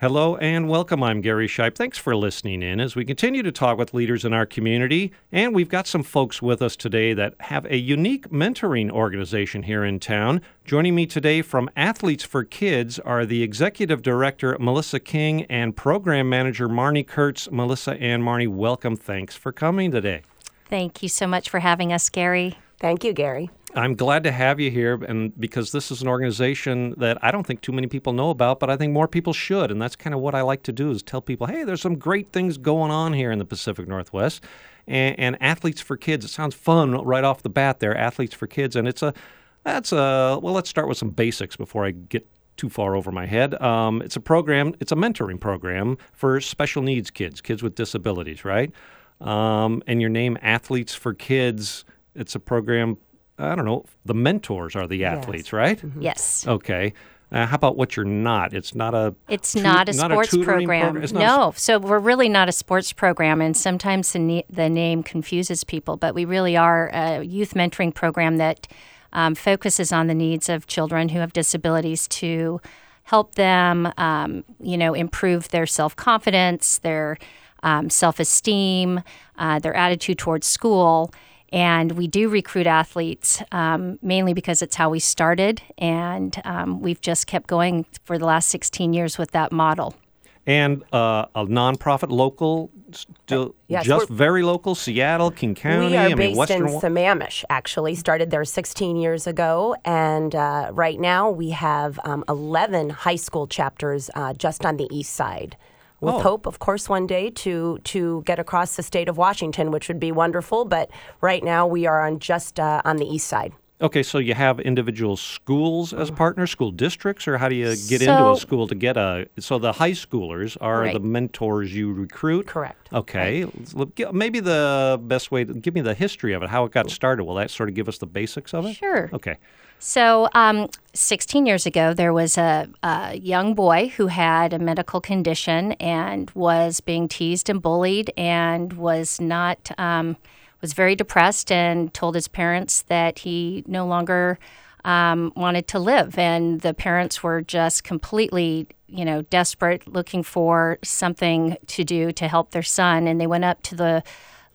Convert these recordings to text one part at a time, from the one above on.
Hello and welcome. I'm Gary Shipe. Thanks for listening in as we continue to talk with leaders in our community. And we've got some folks with us today that have a unique mentoring organization here in town. Joining me today from Athletes for Kids are the Executive Director, Melissa King, and Program Manager, Marni Kurtz. Melissa and Marni, welcome. Thanks for coming today. Thank you so much for having us, Gary. Thank you, Gary. I'm glad to have you here, and because this is an organization that I don't think too many people know about, but I think more people should, and that's kind of what I like to do is tell people, hey, there's some great things going on here in the Pacific Northwest, and, and athletes for kids. It sounds fun right off the bat. There, athletes for kids, and it's a that's a well. Let's start with some basics before I get too far over my head. Um, it's a program. It's a mentoring program for special needs kids, kids with disabilities, right? Um, and your name, Athletes for Kids. It's a program I don't know, the mentors are the athletes, Yes. right? Mm-hmm. Yes. Okay. Uh, how about what you're not? It's not a. It's tu- not a not sports tutoring program. program? It's not a no, so we're really not a sports program, and sometimes the, ne- the name confuses people. But we really are a youth mentoring program that um, focuses on the needs of children who have disabilities to help them, um, you know, improve their self confidence, their um, self esteem, uh, their attitude towards school. And we do recruit athletes um, mainly because it's how we started, and um, we've just kept going for the last 16 years with that model. and uh, a nonprofit local, still Yes, just very local, Seattle, King County. we are I mean, based Western. in Wa- Sammamish, actually. Started there 16 years ago. And uh, right now we have um, 11 high school chapters uh, just on the east side. With Oh. hope, of course, one day to to get across the state of Washington, which would be wonderful. But right now we are on just uh, on the east side. okay, so you have individual schools as partners, school districts, or how do you get into a school to get a? So the high schoolers are Right. the mentors you recruit. Correct. Okay, gi- maybe the best way to give me the history of it, how it got started. Will that sort of give us the basics of it? Sure. Okay. So, um, 16 years ago, there was a, a young boy who had a medical condition and was being teased and bullied, and was not um, was very depressed, and told his parents that he no longer um, wanted to live, and the parents were just completely, you know, desperate, looking for something to do to help their son, and they went up to the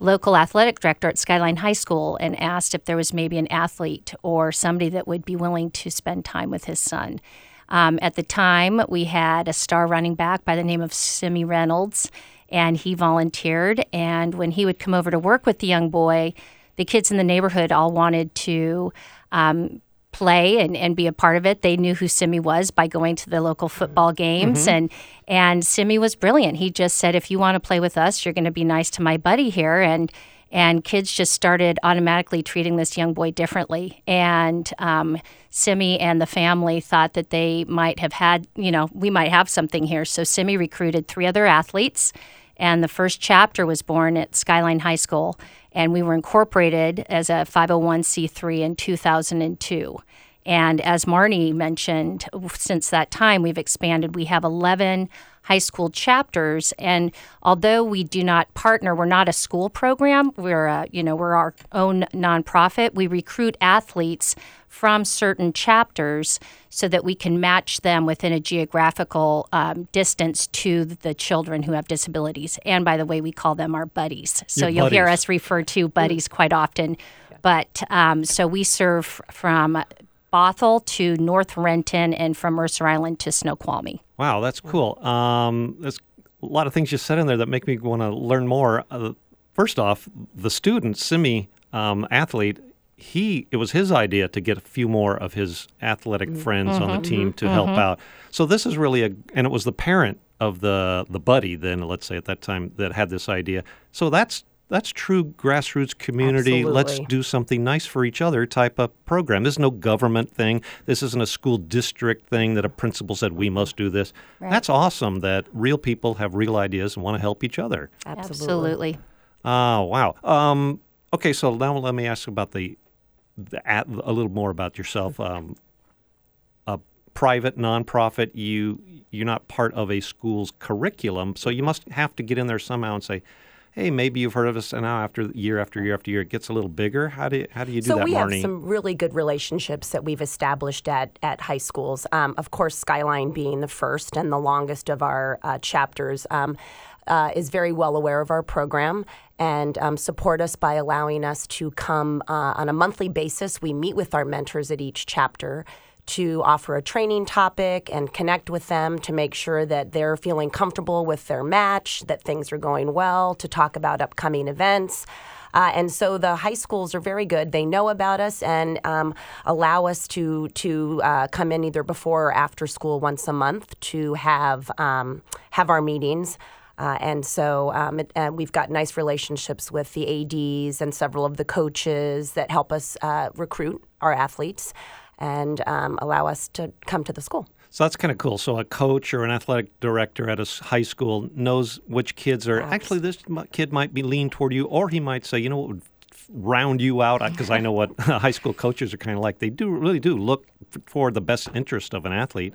local athletic director at Skyline High School and asked if there was maybe an athlete or somebody that would be willing to spend time with his son. Um, at the time, we had a star running back by the name of Simi Reynolds, and he volunteered. And when he would come over to work with the young boy, the kids in the neighborhood all wanted to um, play and, and be a part of it. They knew who Simi was by going to the local football games and and Simi was brilliant. He just said, if you want to play with us, you're going to be nice to my buddy here and and kids just started automatically treating this young boy differently. And um, Simi and the family thought that they might have had, you know, we might have something here. So Simi recruited three other athletes, and the first chapter was born at Skyline High School. And we were incorporated as a 501c3 in 2002. And as Marni mentioned, since that time, we've expanded. We have 11 high school chapters, and although we do not partner, we're not a school program. We're, a, you know, we're our own nonprofit. We recruit athletes from certain chapters so that we can match them within a geographical um, distance to the children who have disabilities. And by the way, we call them our buddies. So Your you'll hear us refer to buddies quite often. But um, so we serve from Bothell to North Renton and from Mercer Island to Snoqualmie. Wow, that's cool. Um, there's a lot of things you said in there that make me want to learn more. Uh, first off, the student, Simi, um, athlete, he it was his idea to get a few more of his athletic friends on the team to help out. So this is really a, and it was the parent of the the buddy then, let's say at that time that had this idea. So that's that's true grassroots community. Let's do something nice for each other type of program. This is no government thing. This isn't a school district thing that a principal said we must do this. That's awesome that real people have real ideas and want to help each other. Absolutely. Oh, wow. Um, okay, so now let me ask about the, the at, a little more about yourself. Um, a private nonprofit, you you're not part of a school's curriculum, so you must have to get in there somehow and say, hey, maybe you've heard of us, and now after year after year after year, it gets a little bigger. How do you, how do you do so that, we Marni? have some really good relationships that we've established at at high schools. Um, of course, Skyline being the first and the longest of our uh, chapters. Um, uh, is very well aware of our program and um, support us by allowing us to come uh, on a monthly basis. We meet with our mentors at each chapter to offer a training topic and connect with them to make sure that they're feeling comfortable with their match, that things are going well, to talk about upcoming events. Uh, and so the high schools are very good. They know about us and um, allow us to to uh, come in either before or after school once a month to have um, have our meetings. Uh, and so um, it, and we've got nice relationships with the ADs and several of the coaches that help us uh, recruit our athletes and um, allow us to come to the school. So that's kind of cool. So a coach or an athletic director at a high school knows which kids are actually this kid might be lean toward you, or he might say, you know, what would round you out because I know what high school coaches are kind of like. They do really do look for the best interest of an athlete.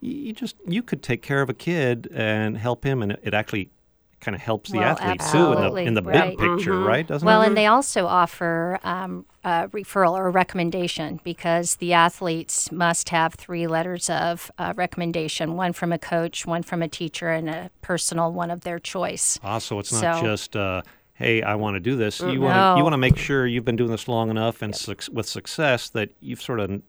You just you could take care of a kid and help him, and it actually kind of helps the Well, athlete too in the in the absolutely, big right. picture, right? Doesn't Well, it? and they also offer um, a referral or a recommendation because the athletes must have three letters of uh, recommendation one from a coach, one from a teacher, and a personal one of their choice. Ah, so it's not So- just, uh, hey, I want to do this. You want to you want to make sure you've been doing this long enough and suc with success that you've sort of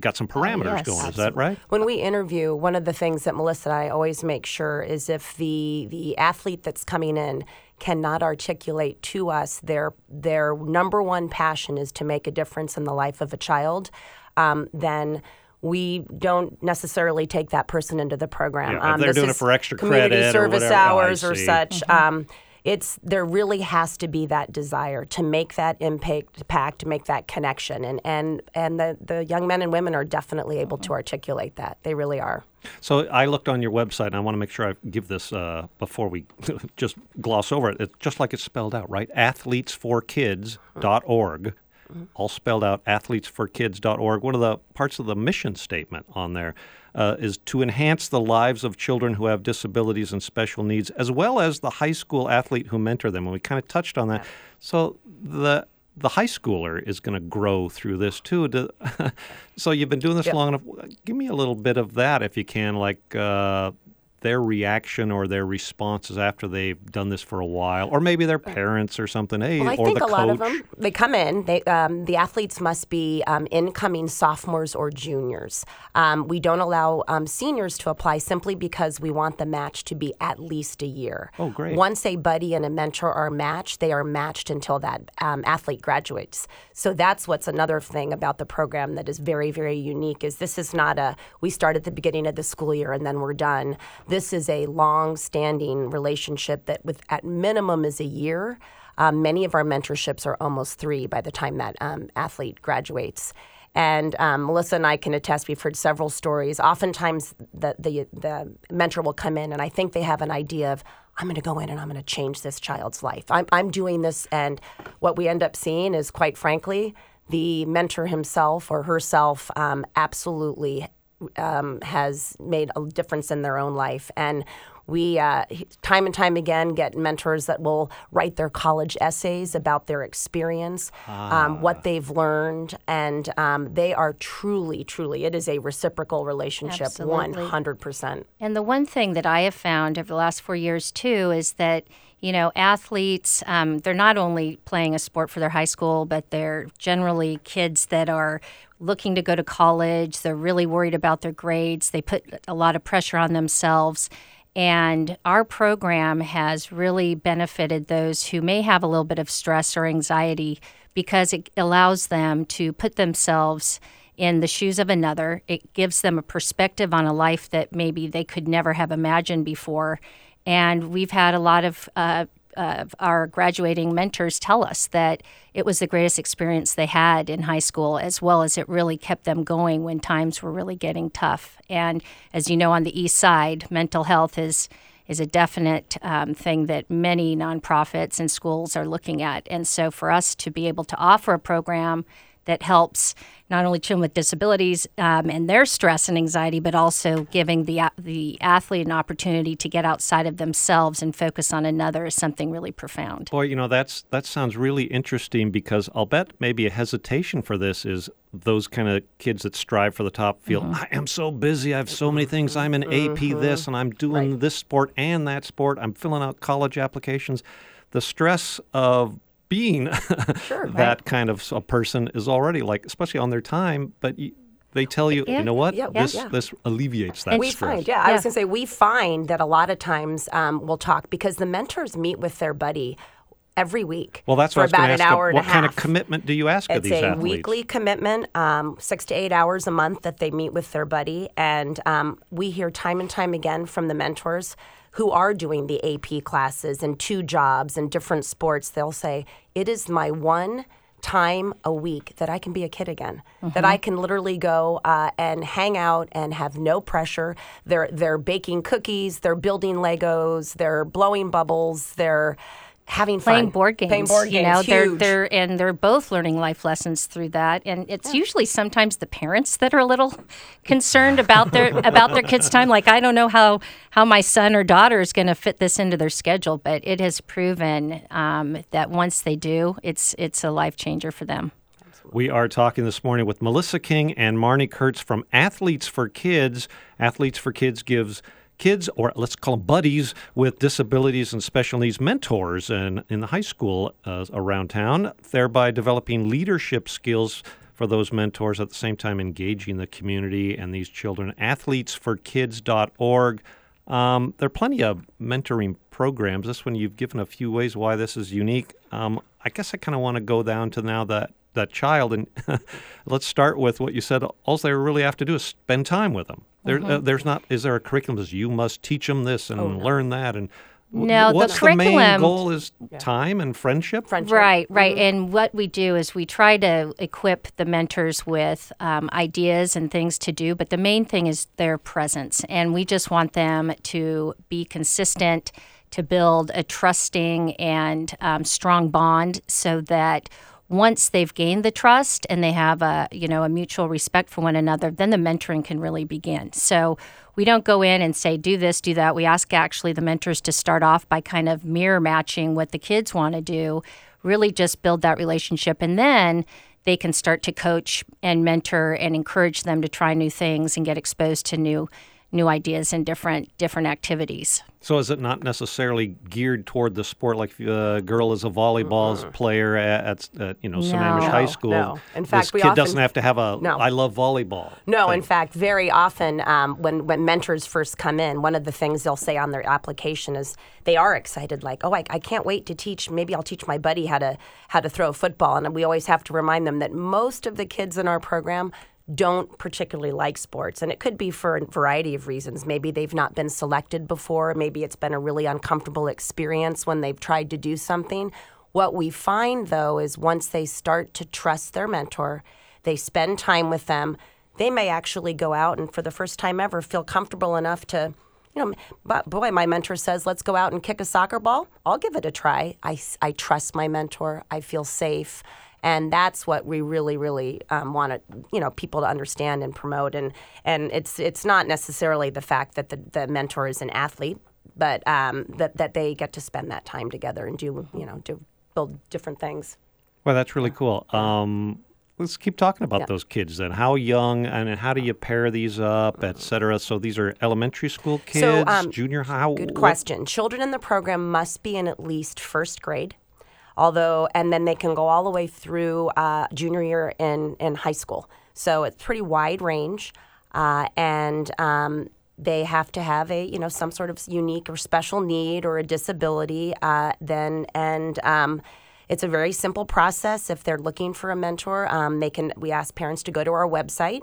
got some parameters yes, going. Is that right? When we interview, one of the things that Melissa and I always make sure is if the the athlete that's coming in cannot articulate to us their their number one passion is to make a difference in the life of a child, um, then we don't necessarily take that person into the program. Yeah, if they're this doing it for extra community credit or service whatever. Oh, I hours or see. such. Um, it's there really has to be that desire to make that impact, to make that connection, and and and the the young men and women are definitely able to articulate that. They really are. So I looked on your website, and I want to make sure I give this uh, before we just gloss over it. It's just like it's spelled out, right? Athletesforkids.org, all spelled out. Athletesforkids.org. One of the parts of the mission statement on there uh, is to enhance the lives of children who have disabilities and special needs, as well as the high school athlete who mentor them. And we kind of touched on that. So the the high schooler is going to grow through this too. Do- so you've been doing this long enough. Give me a little bit of that, if you can, like uh, their reaction or their responses after they've done this for a while, or maybe their parents or something. Hey, Well, I or think the a coach. lot of them they come in. They um, the athletes must be um, incoming sophomores or juniors. Um, we don't allow um, seniors to apply simply because we want the match to be at least a year. Oh, great. Once a buddy and a mentor are matched, they are matched until that um, athlete graduates. So that's what's another thing about the program that is very very unique. Is this is not a we start at the beginning of the school year and then we're done. This is a long-standing relationship that, with at minimum, is a year. Um, many of our mentorships are almost three by the time that um, athlete graduates. And um, Melissa and I can attest. We've heard several stories. Oftentimes, the, the the mentor will come in, and I think they have an idea of, I'm going to go in and I'm going to change this child's life. I'm I'm doing this, and what we end up seeing is, quite frankly, the mentor himself or herself um, absolutely um, has made a difference in their own life. And we, uh, time and time again, get mentors that will write their college essays about their experience, um, what they've learned, and um, they are truly, truly, it is a reciprocal relationship, Absolutely. 100%. And the one thing that I have found over the last four years too is that you know athletes um, they're not only playing a sport for their high school, but they're generally kids that are looking to go to college. They're really worried about their grades. They put a lot of pressure on themselves. And our program has really benefited those who may have a little bit of stress or anxiety because it allows them to put themselves in the shoes of another. It gives them a perspective on a life that maybe they could never have imagined before. And we've had a lot of uh, our graduating mentors tell us that it was the greatest experience they had in high school, as well as it really kept them going when times were really getting tough. And as you know, on the east side, mental health is is a definite um, thing that many nonprofits and schools are looking at. And so, for us to be able to offer a program that helps not only children with disabilities um, and their stress and anxiety, but also giving the the athlete an opportunity to get outside of themselves and focus on another is something really profound. Boy, you know that's that sounds really interesting because I'll bet maybe a hesitation for this is those kind of kids that strive for the top feel mm-hmm. I am so busy, I have so many things, I'm an mm-hmm. AP this and I'm doing right. this sport and that sport, I'm filling out college applications. The stress of being sure, that right. kind of a person is already like, especially on their time, but. You, they tell you, yeah. you know what, yeah, this yeah. this alleviates that we stress. Find, yeah, I was going to say, we find that a lot of times um, we'll talk because the mentors meet with their buddy every week. Well, that's for what about an hour and a What kind of commitment do you ask it's of these athletes? It's a weekly commitment, um, six to eight hours a month that they meet with their buddy, and um, we hear time and time again from the mentors who are doing the AP classes and two jobs and different sports, they'll say, It is my one time a week that I can be a kid again, mm-hmm. that I can literally go uh, and hang out and have no pressure. They're, they're baking cookies, they're building Legos, they're blowing bubbles, they're having playing fun. board games. Playing board games, you know, huge. they're they're and they're both learning life lessons through that. And it's yeah. usually sometimes the parents that are a little concerned about their about their kids' time. Like I don't know how how my son or daughter is going to fit this into their schedule, but it has proven um, that once they do, it's it's a life changer for them. We are talking this morning with Melissa King and Marni Kurtz from Athletes for Kids. Athletes for Kids gives kids, or let's call them buddies, with disabilities and special needs mentors in, in the high school uh, around town, thereby developing leadership skills for those mentors at the same time engaging the community and these children. Athletesforkids.org. Um, there are plenty of mentoring programs. This one you've given a few ways why this is unique. Um, I guess I kind of want to go down to now that that child and let's start with what you said. All they really have to do is spend time with them. There, mm-hmm. uh, there's not. Is there a curriculum? Is you must teach them this and oh, no. learn that and. No, what's the, curriculum, the main goal is yeah. time and friendship? friendship. Right, right. Mm-hmm. And what we do is we try to equip the mentors with um, ideas and things to do, but the main thing is their presence. And we just want them to be consistent, to build a trusting and um, strong bond so that once they've gained the trust and they have a you know a mutual respect for one another then the mentoring can really begin. So we don't go in and say do this do that. We ask actually the mentors to start off by kind of mirror matching what the kids want to do really just build that relationship and then they can start to coach and mentor and encourage them to try new things and get exposed to new new ideas and different different activities. So is it not necessarily geared toward the sport? Like if a girl is a volleyball mm-hmm. player at, at, you know no. Sammamish High School, no. In fact, this kid often, doesn't have to have a no. I love volleyball. No, thing. in fact, very often um, when when mentors first come in, one of the things they'll say on their application is they are excited, like, oh, I, I can't wait to teach. Maybe I'll teach my buddy how to how to throw a football. And we always have to remind them that most of the kids in our program don't particularly like sports. And it could be for a variety of reasons. Maybe they've not been selected before. Maybe it's been a really uncomfortable experience when they've tried to do something. What we find, though, is once they start to trust their mentor, they spend time with them, they may actually go out and, for the first time ever, feel comfortable enough to. You know, but boy, my mentor says, let's go out and kick a soccer ball. I'll give it a try. I, I trust my mentor. I feel safe and that's what we really, really um, want to, you know, people to understand and promote. And and it's it's not necessarily the fact that the, the mentor is an athlete, but um, that that they get to spend that time together and do, you know, do build different things. Well, that's really cool. Um, let's keep talking about yeah. those kids then. How young and how do you pair these up, et cetera? So these are elementary school kids, so, um, junior high. Good question. Children in the program must be in at least first grade although and then they can go all the way through uh, junior year in in high school. So it's pretty wide range, uh, and um, they have to have a you know some sort of unique or special need or a disability. Uh, then and um, it's a very simple process. If they're looking for a mentor, um, they can. We ask parents to go to our website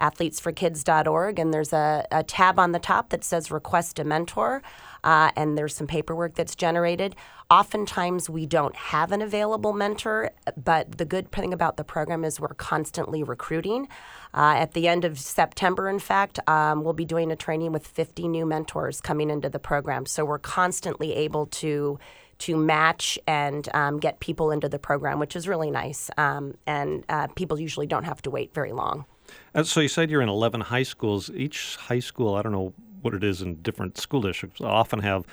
athletesforkids.org, and there's a, a, tab on the top that says Request a Mentor, uh, and there's some paperwork that's generated. Oftentimes, we don't have an available mentor, but the good thing about the program is we're constantly recruiting. Uh, at the end of September, in fact, um, we'll be doing a training with 50 new mentors coming into the program. So we're constantly able to to match and um, get people into the program, which is really nice. Um, and uh, people usually don't have to wait very long. Uh, so you said you're in 11 high schools. Each high school, I don't know what it is in different school districts, often have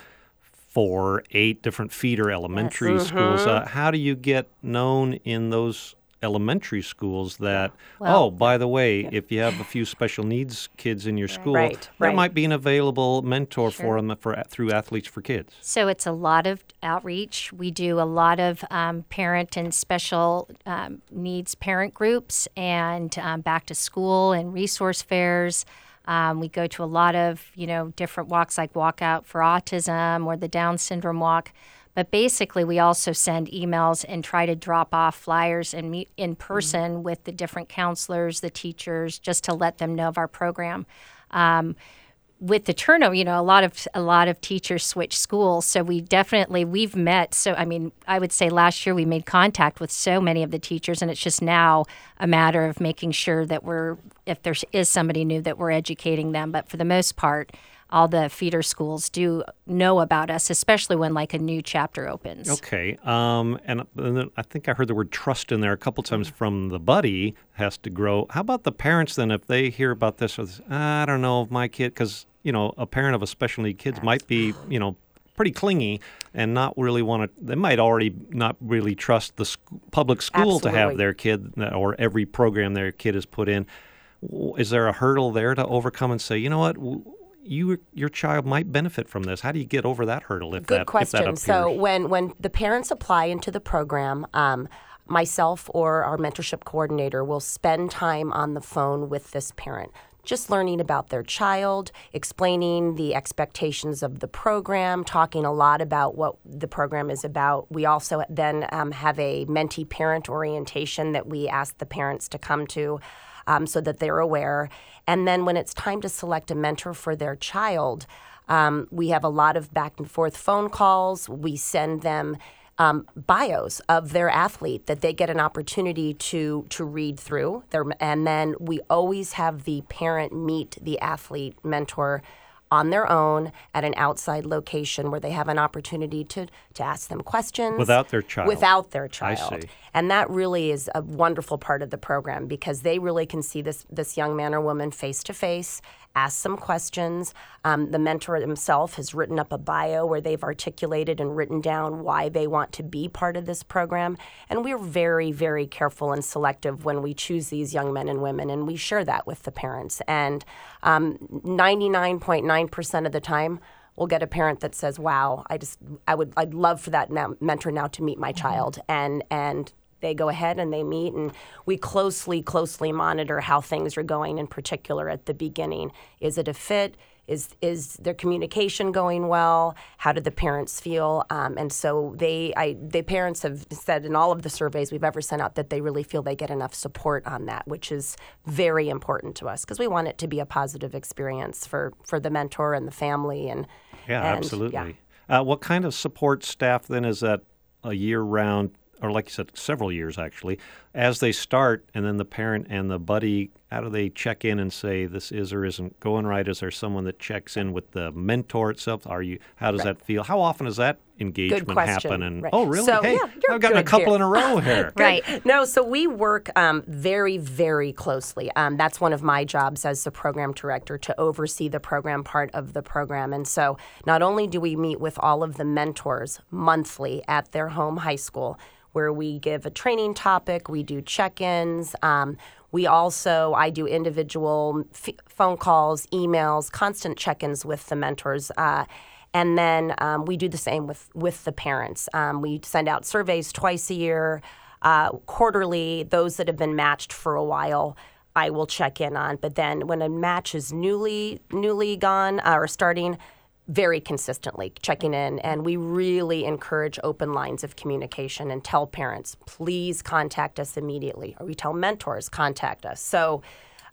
four, eight different feeder elementary Yes. schools. Mm-hmm. Uh, how do you get known in those elementary schools that, Well- oh, by the way, if you have a few special needs kids in your school, Right, there right. might be an available mentor for them for, through Athletes for Kids. So it's a lot of outreach. We do a lot of um, parent and special um, needs parent groups and um, back to school and resource fairs. Um, we go to a lot of you know different walks like Walk Out for Autism or the Down Syndrome Walk. But basically, we also send emails and try to drop off flyers and meet in mm. person with the different counselors, the teachers, just to let them know of our program um, with the turnover, you know, a lot of a lot of teachers switch schools. So we definitely we've met. So I mean, I would say last year we made contact with so many of the teachers, and it's just now a matter of making sure that we're if there is somebody new that we're educating them. But for the most part, all the feeder schools do know about us, especially when like a new chapter opens. Okay. Um, and, and then I think I heard the word trust in there a couple times mm-hmm. from the buddy has to grow. How about the parents then? If they hear about this, or this, ah, I don't know if my kid, because you know, a parent of a special need kids might be, you know, pretty clingy and not really want to. They might already not really trust the sc- public school to have their kid uh, or every program their kid is put in. Is there a hurdle there to overcome and say, you know what? You, your child might benefit from this. How do you get over that hurdle if Good that if that question. So when when the parents apply into the program, um, myself or our mentorship coordinator will spend time on the phone with this parent. Just learning about their child, explaining the expectations of the program, talking a lot about what the program is about. We also then um, have a mentee parent orientation that we ask the parents to come to um, so that they're aware. And then when it's time to select a mentor for their child, um, we have a lot of back and forth phone calls. We send them um, bios of their athlete that they get an opportunity to to read through. Their, and then we always have the parent meet the athlete mentor on their own at an outside location where they have an opportunity to to ask them questions Without their child. Without their I child. see. And that really is a wonderful part of the program because they really can see this this young man or woman face to face, ask some questions. Um, the mentor himself has written up a bio where they've articulated and written down why they want to be part of this program. And we're very, very careful and selective when we choose these young men and women, and we share that with the parents. And um, 99.9% of the time, we'll get a parent that says, "Wow, I just I would I'd love for that now, mentor now to meet my child," and and they go ahead and they meet, and we closely closely monitor how things are going. In particular, at the beginning, is it a fit? Is is their communication going well? How did the parents feel? Um, and so they, I, the parents have said in all of the surveys we've ever sent out that they really feel they get enough support on that, which is very important to us because we want it to be a positive experience for for the mentor and the family and Yeah, and, absolutely. yeah. Uh, what kind of support staff then is that a year round, or like you said, several years actually, as they start, and then the parent and the buddy, how do they check in and say this is or isn't going right? Is there someone that checks in with the mentor itself? Are you? How does that feel? How often does that engagement question. happen? And Right. oh, really? So, hey, yeah, you're I've gotten a couple here. in a row here. Right. No, so we work um, very, very closely. Um, that's one of my jobs as the program director to oversee the program part of the program. And so not only do we meet with all of the mentors monthly at their home high school, where we give a training topic, we do check ins. Um, we also, I do individual f- phone calls, emails, constant check ins with the mentors. Uh, and then um, we do the same with, with the parents. Um, we send out surveys twice a year, uh, quarterly. Those that have been matched for a while, I will check in on. But then when a match is newly newly gone uh, or starting, very consistently checking in, and we really encourage open lines of communication and tell parents, please contact us immediately, or we tell mentors, contact us. So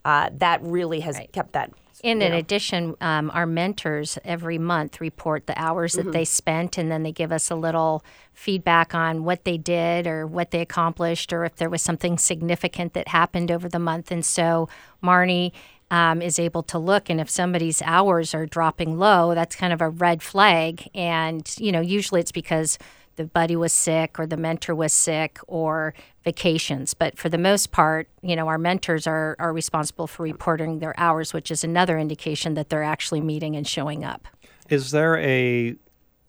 uh, that really has kept that. And in addition, um, our mentors every month report the hours that they spent, and then they give us a little feedback on what they did or what they accomplished, or if there was something significant that happened over the month. And so, Marni um, is able to look. And if somebody's hours are dropping low, that's kind of a red flag. And, you know, usually it's because the buddy was sick or the mentor was sick or vacations. But for the most part, you know, our mentors are, are responsible for reporting their hours, which is another indication that they're actually meeting and showing up. Is there a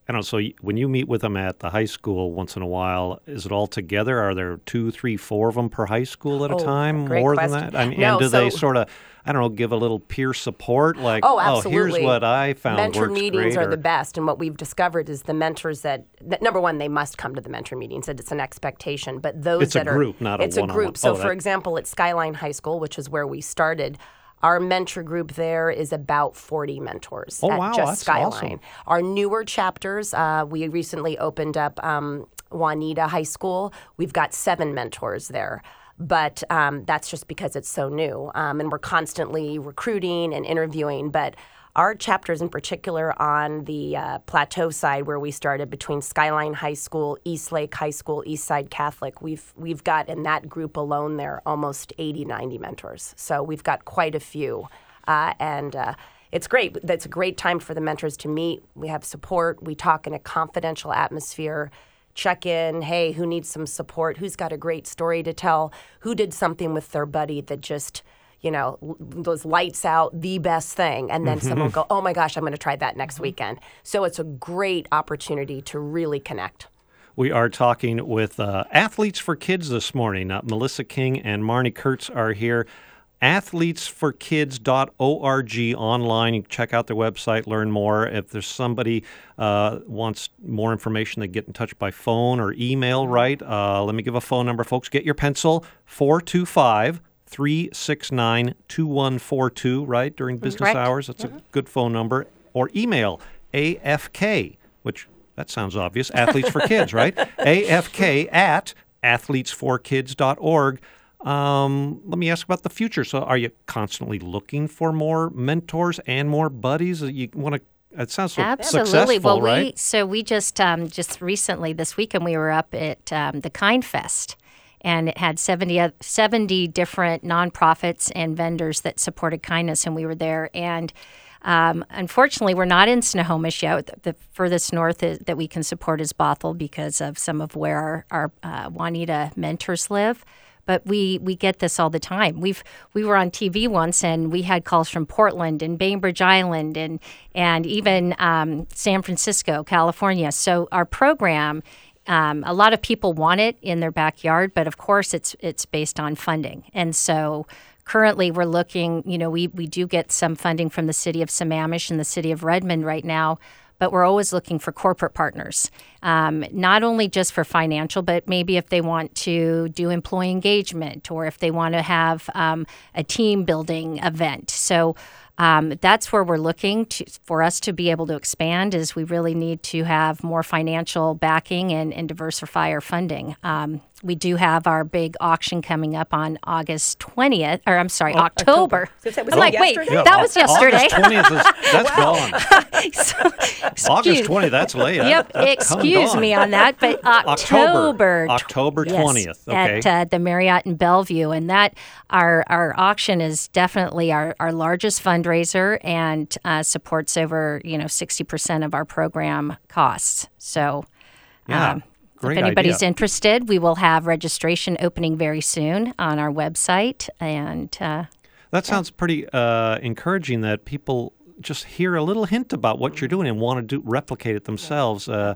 I don't know. So when you meet with them at the high school once in a while, is it all together? Are there two, three, four of them per high school at a Oh, time? More question. than that? I mean, No, and do they sort of, I don't know, give a little peer support? Like, Oh, here's what I found Mentor meetings are or- the best, and what we've discovered is the mentors that, that number one, they must come to the mentor meetings. That it's an expectation. But those It's a that are group, not a it's a one-on-one. group. So, Oh, for that- example, at Skyline High School, which is where we started. Our mentor group there is about 40 mentors Oh, at wow, just Skyline. awesome. Our newer chapters, uh, we recently opened up um, Juanita High School. We've got seven mentors there. But um, that's just because it's so new. Um, and we're constantly recruiting and interviewing. But our chapters, in particular, on the uh, plateau side, where we started between Skyline High School, Eastlake High School, Eastside Catholic, we've we've got in that group alone there almost 80, 90 mentors. So we've got quite a few, uh, and uh, it's great. That's a great time for the mentors to meet. We have support. We talk in a confidential atmosphere. Check in. Hey, who needs some support? Who's got a great story to tell? Who did something with their buddy that just you know, those lights out, the best thing. And then someone will go, oh my gosh, I'm going to try that next weekend. So it's a great opportunity to really connect. We are talking with uh, Athletes for Kids this morning. Uh, Melissa King and Marni Kurtz are here. Athletesforkids.org online. You can check out their website, learn more. If there's somebody uh, wants more information, they get in touch by phone or email, right? Uh, let me give a phone number, folks. Get your pencil 425 369 2142, right? During business Correct. hours. That's a good phone number. Or email AFK, which that sounds obvious. Athletes for Kids, right? AFK at athletesforkids.org. Um, let me ask about the future. So, are you constantly looking for more mentors and more buddies? You want to? It sounds so Absolutely. well, right? we so we just um, just recently this weekend we were up at um, the Kind Fest, and it had 70, 70 different nonprofits and vendors that supported kindness, and we were there. And um, unfortunately, we're not in Snohomish yet. The, the furthest north is, that we can support is Bothell because of some of where our, our uh, Juanita mentors live but we we get this all the time. We've we were on TV once and we had calls from Portland and Bainbridge Island and and even um, San Francisco, California. So our program. Um, a lot of people want it in their backyard, but of course it's it's based on funding, and so currently we're looking. You know, we we do get some funding from the city of Sammamish and the city of Redmond right now, but we're always looking for corporate partners, um, not only just for financial, but maybe if they want to do employee engagement or if they want to have um, a team building event. So um, that's where we're looking to, for us to be able to expand. Is we really need to have more financial backing and, and diversify our funding. Um, we do have our big auction coming up on August 20th, or I'm sorry, October. So I'm like, wait, yesterday? that was yesterday. August 20th is, that's gone. August Excuse- 20th, that's late. Yep, That- that's excuse me on that, but October, October yes, 20th, okay. at uh, the Marriott in Bellevue, and that our our auction is definitely our, our largest fundraiser and uh, supports over you know sixty percent of our program costs. So. Yeah, um, great if anybody's idea. interested, we will have registration opening very soon on our website, and uh, That sounds pretty uh, encouraging that people just hear a little hint about what you're doing and want to do replicate it themselves. Uh,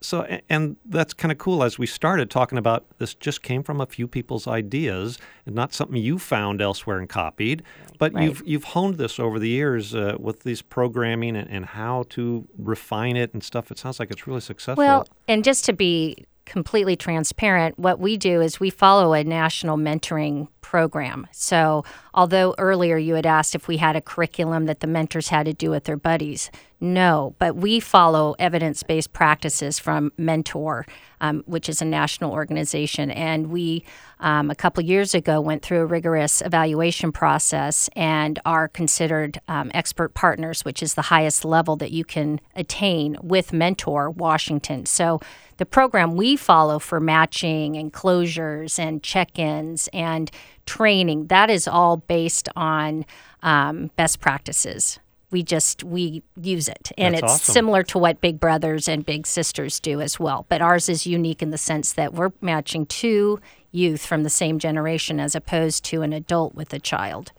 so, and that's kind of cool. As we started talking about this, just came from a few people's ideas, and not something you found elsewhere and copied. But Right. you've you've honed this over the years uh, with these programming and, and how to refine it and stuff. It sounds like it's really successful. Well, and just to be completely transparent, what we do is we follow a national mentoring program. So, although earlier you had asked if we had a curriculum that the mentors had to do with their buddies, no, but we follow evidence based practices from Mentor, um, which is a national organization. And we, um, a couple years ago, went through a rigorous evaluation process and are considered um, expert partners, which is the highest level that you can attain with Mentor Washington. So, the program we follow for matching and closures and check ins and training, that is all based on um, best practices. We just we use it, and That's it's awesome. similar to what Big Brothers and Big Sisters do as well. But ours is unique in the sense that we're matching two youth from the same generation as opposed to an adult with a child.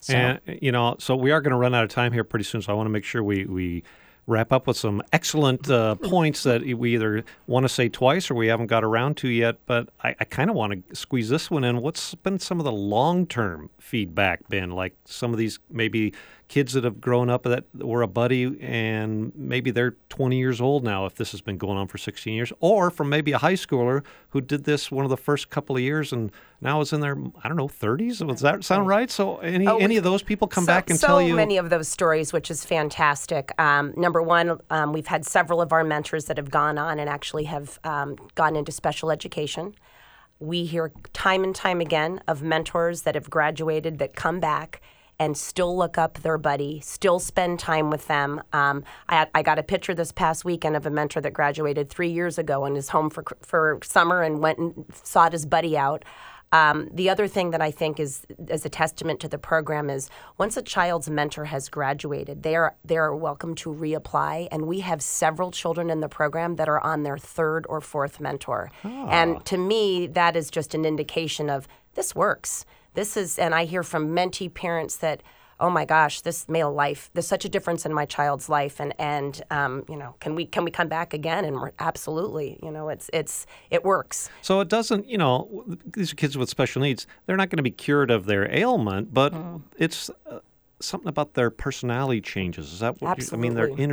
So, And you know, so we are going to run out of time here pretty soon. So I want to make sure we we wrap up with some excellent uh, points that we either want to say twice or we haven't got around to yet. But I, I kind of want to squeeze this one in. What's been some of the long term feedback been? Like some of these maybe kids that have grown up that were a buddy and maybe they're 20 years old now if this has been going on for 16 years or from maybe a high schooler who did this one of the first couple of years and now is in their i don't know 30s does that sound right so any Oh, any of those people come so, back and so tell you many of those stories, which is fantastic. Um, number one, um, we've had several of our mentors that have gone on and actually have um, gone into special education. We hear time and time again of mentors that have graduated that come back and still look up their buddy, still spend time with them. Um, I, I got a picture this past weekend of a mentor that graduated three years ago and is home for for summer and went and sought his buddy out. Um, the other thing that I think is as a testament to the program is once a child's mentor has graduated, they are they are welcome to reapply, and we have several children in the program that are on their third or fourth mentor. And to me, that is just an indication of this works. This is, and I hear from mentee parents that. Oh my gosh, this male life. There's such a difference in my child's life, and and um, you know, can we can we come back again? And we're, absolutely, you know, it's it's it works. So it doesn't, you know, these are kids with special needs. They're not going to be cured of their ailment, but Mm. it's uh, something about their personality changes. Is that what you, I mean? Their Absolutely.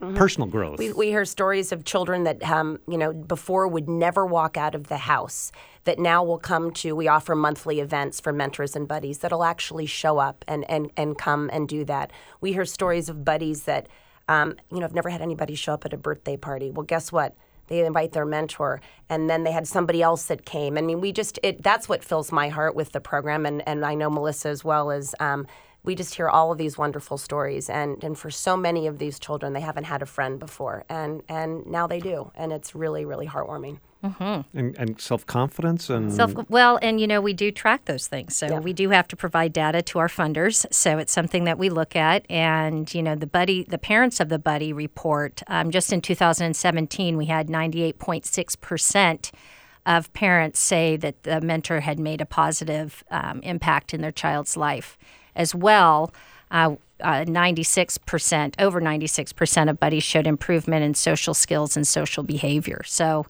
Inner personal growth. We, we hear stories of children that, um, you know, before would never walk out of the house, that now will come to, we offer monthly events for mentors and buddies that'll actually show up and, and, and come and do that. We hear stories of buddies that, um, you know, have never had anybody show up at a birthday party. Well, guess what? They invite their mentor, and then they had somebody else that came. I mean, we just, it, that's what fills my heart with the program, and, and I know Melissa as well as. Um, we just hear all of these wonderful stories and, and for so many of these children they haven't had a friend before and, and now they do and it's really really heartwarming and, and self confidence and Self, well, and you know, we do track those things. So we do have to provide data to our funders. So it's something that we look at. And, you know, the buddy, the parents of the buddy report, um, just in 2017, we had 98.6% of parents say that the mentor had made a positive um, impact in their child's life. As well, uh, uh, 96%, over 96% of buddies showed improvement in social skills and social behavior. So,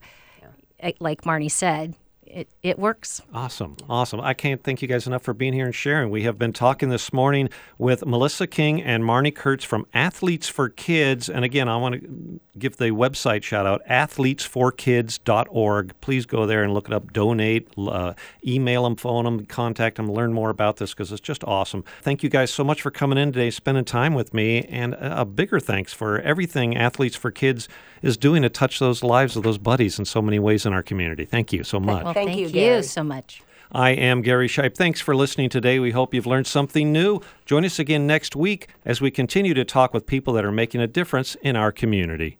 uh, like Marni said, it, it works. Awesome. Awesome. I can't thank you guys enough for being here and sharing. We have been talking this morning with Melissa King and Marni Kurtz from Athletes for Kids. And again, I want to give the website shout out athletesforkids.org. Please go there and look it up, donate, uh, email them, phone them, contact them, learn more about this because it's just awesome. Thank you guys so much for coming in today, spending time with me. And a a bigger thanks for everything Athletes for Kids is doing to touch those lives of those buddies in so many ways in our community. Thank you so much. Well, Thank thank you, you Gary. so much. I am Gary Shipe. Thanks for listening today. We hope you've learned something new. Join us again next week as we continue to talk with people that are making a difference in our community.